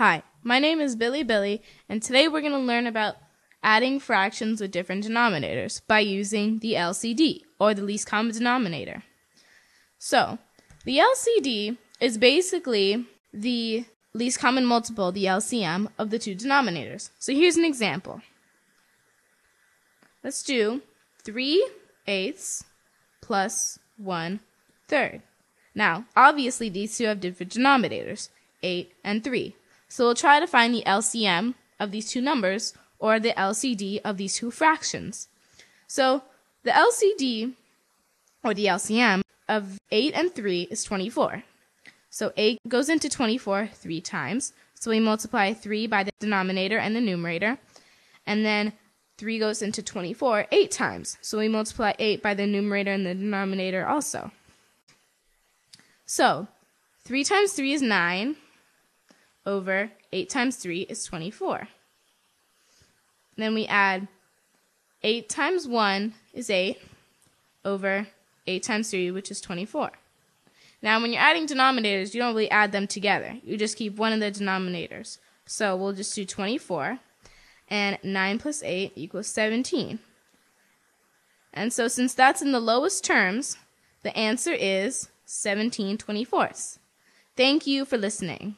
Hi, my name is Billy Billy, and today we're going to learn about adding fractions with different denominators by using the LCD, or the least common denominator. So, the LCD is basically the least common multiple, the LCM, of the two denominators. So here's an example. Let's do 3 eighths plus 1 third. Now, obviously, these two have different denominators, 8 and 3. So we'll try to find the LCM of these two numbers or the LCD of these two fractions. So the LCD or the LCM of 8 and 3 is 24. So 8 goes into 24 three times. So we multiply 3 by the denominator and the numerator. And then 3 goes into 24 eight times. So we multiply 8 by the numerator and the denominator also. So 3 times 3 is 9 over 8 times 3 is 24. Then we add 8 times 1 is 8 over 8 times 3, which is 24. Now, when you're adding denominators, you don't really add them together. You just keep one of the denominators. So we'll just do 24, and 9 plus 8 equals 17. And so since that's in the lowest terms, the answer is 17 24ths. Thank you for listening.